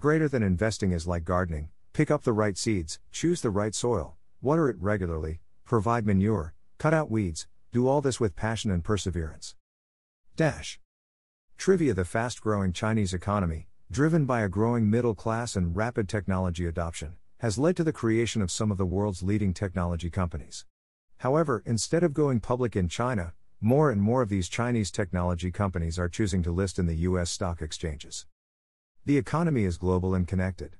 Greater than investing is like gardening pick up the right seeds, choose the right soil, water it regularly, provide manure, cut out weeds, do all this with passion and perseverance. Dash. Trivia The fast growing Chinese economy, driven by a growing middle class and rapid technology adoption, has led to the creation of some of the world's leading technology companies. However, instead of going public in China, more and more of these Chinese technology companies are choosing to list in the US stock exchanges. The economy is global and connected.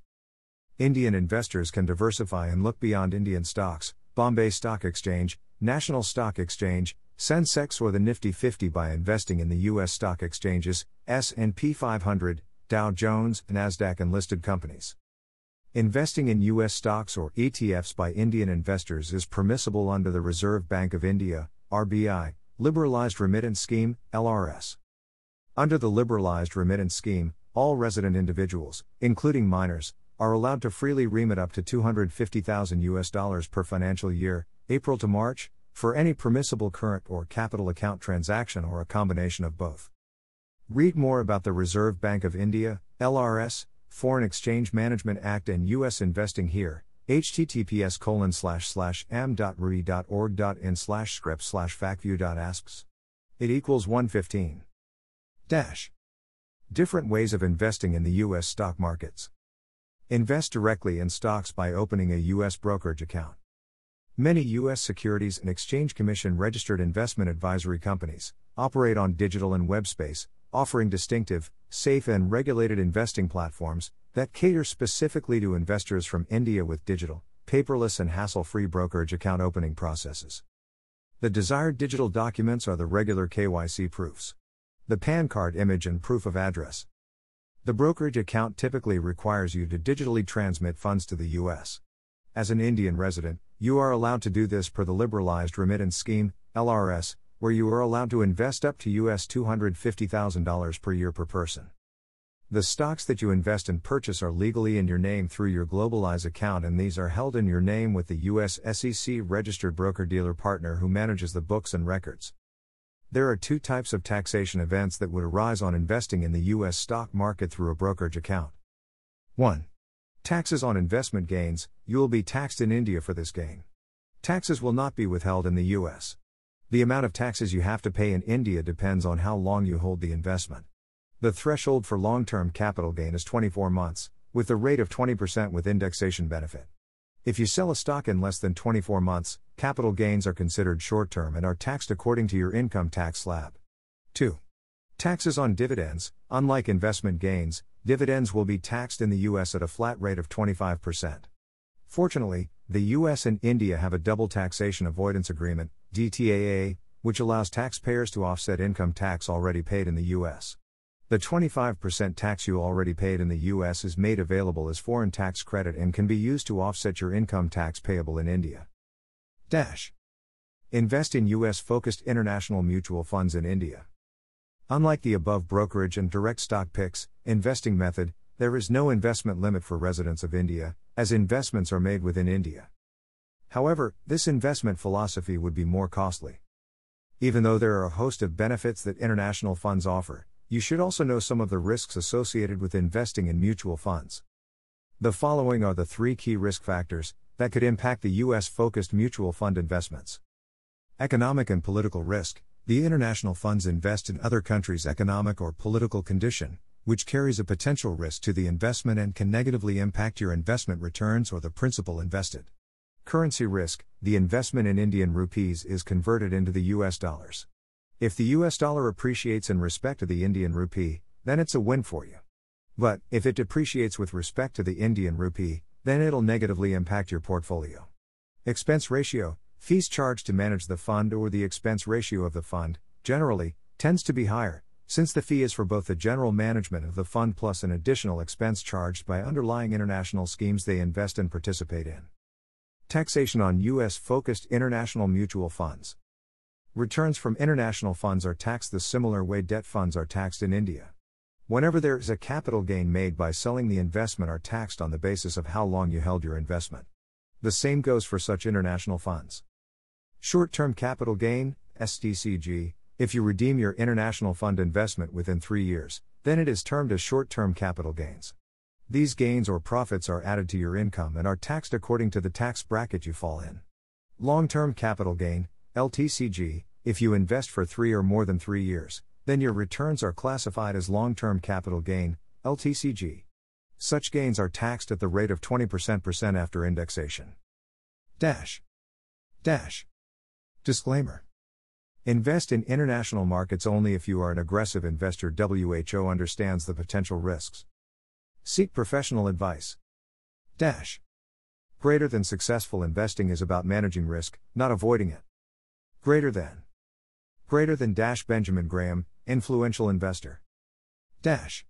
Indian investors can diversify and look beyond Indian stocks, Bombay Stock Exchange, National Stock Exchange, Sensex or the Nifty 50 by investing in the US stock exchanges, S&P 500, Dow Jones, Nasdaq and listed companies. Investing in US stocks or ETFs by Indian investors is permissible under the Reserve Bank of India, RBI, Liberalized Remittance Scheme, LRS. Under the Liberalized Remittance Scheme, all resident individuals, including minors, are allowed to freely remit up to 250,000 US dollars per financial year, April to March, for any permissible current or capital account transaction or a combination of both. Read more about the Reserve Bank of India, LRS, Foreign Exchange Management Act and US investing here. https colon slash slash am.ri.org.in slash script slash. It equals 115. Dash. Different ways of investing in the US stock markets. Invest directly in stocks by opening a U.S. brokerage account. Many U.S. Securities and Exchange Commission registered investment advisory companies operate on digital and web space, offering distinctive, safe, and regulated investing platforms that cater specifically to investors from India with digital, paperless, and hassle free brokerage account opening processes. The desired digital documents are the regular KYC proofs, the PAN card image, and proof of address. The brokerage account typically requires you to digitally transmit funds to the U.S. As an Indian resident, you are allowed to do this per the Liberalized Remittance Scheme, LRS, where you are allowed to invest up to US $250,000 per year per person. The stocks that you invest and purchase are legally in your name through your Globalize account, and these are held in your name with the U.S. SEC registered broker dealer partner who manages the books and records. There are two types of taxation events that would arise on investing in the U.S. stock market through a brokerage account. 1. Taxes on investment gains, you will be taxed in India for this gain. Taxes will not be withheld in the U.S. The amount of taxes you have to pay in India depends on how long you hold the investment. The threshold for long term capital gain is 24 months, with the rate of 20% with indexation benefit. If you sell a stock in less than 24 months, capital gains are considered short term and are taxed according to your income tax slab. 2. Taxes on dividends Unlike investment gains, dividends will be taxed in the US at a flat rate of 25%. Fortunately, the US and India have a double taxation avoidance agreement, DTAA, which allows taxpayers to offset income tax already paid in the US. The 25% tax you already paid in the US is made available as foreign tax credit and can be used to offset your income tax payable in India. Dash. Invest in US focused international mutual funds in India. Unlike the above brokerage and direct stock picks, investing method, there is no investment limit for residents of India, as investments are made within India. However, this investment philosophy would be more costly. Even though there are a host of benefits that international funds offer, you should also know some of the risks associated with investing in mutual funds. The following are the three key risk factors that could impact the U.S. focused mutual fund investments. Economic and political risk the international funds invest in other countries' economic or political condition, which carries a potential risk to the investment and can negatively impact your investment returns or the principal invested. Currency risk the investment in Indian rupees is converted into the US dollars. If the US dollar appreciates in respect to the Indian rupee, then it's a win for you. But, if it depreciates with respect to the Indian rupee, then it'll negatively impact your portfolio. Expense ratio, fees charged to manage the fund or the expense ratio of the fund, generally, tends to be higher, since the fee is for both the general management of the fund plus an additional expense charged by underlying international schemes they invest and participate in. Taxation on U.S. focused international mutual funds. Returns from international funds are taxed the similar way debt funds are taxed in India. Whenever there is a capital gain made by selling the investment are taxed on the basis of how long you held your investment. The same goes for such international funds. Short-term capital gain, STCG, if you redeem your international fund investment within 3 years, then it is termed as short-term capital gains. These gains or profits are added to your income and are taxed according to the tax bracket you fall in. Long term capital gain, LTCG, if you invest for three or more than three years, then your returns are classified as long term capital gain, LTCG. Such gains are taxed at the rate of 20% after indexation. Dash. Dash. Disclaimer. Invest in international markets only if you are an aggressive investor. WHO understands the potential risks. Seek professional advice. Dash. Greater than successful investing is about managing risk, not avoiding it. Greater than. Greater than Dash Benjamin Graham, influential investor. Dash.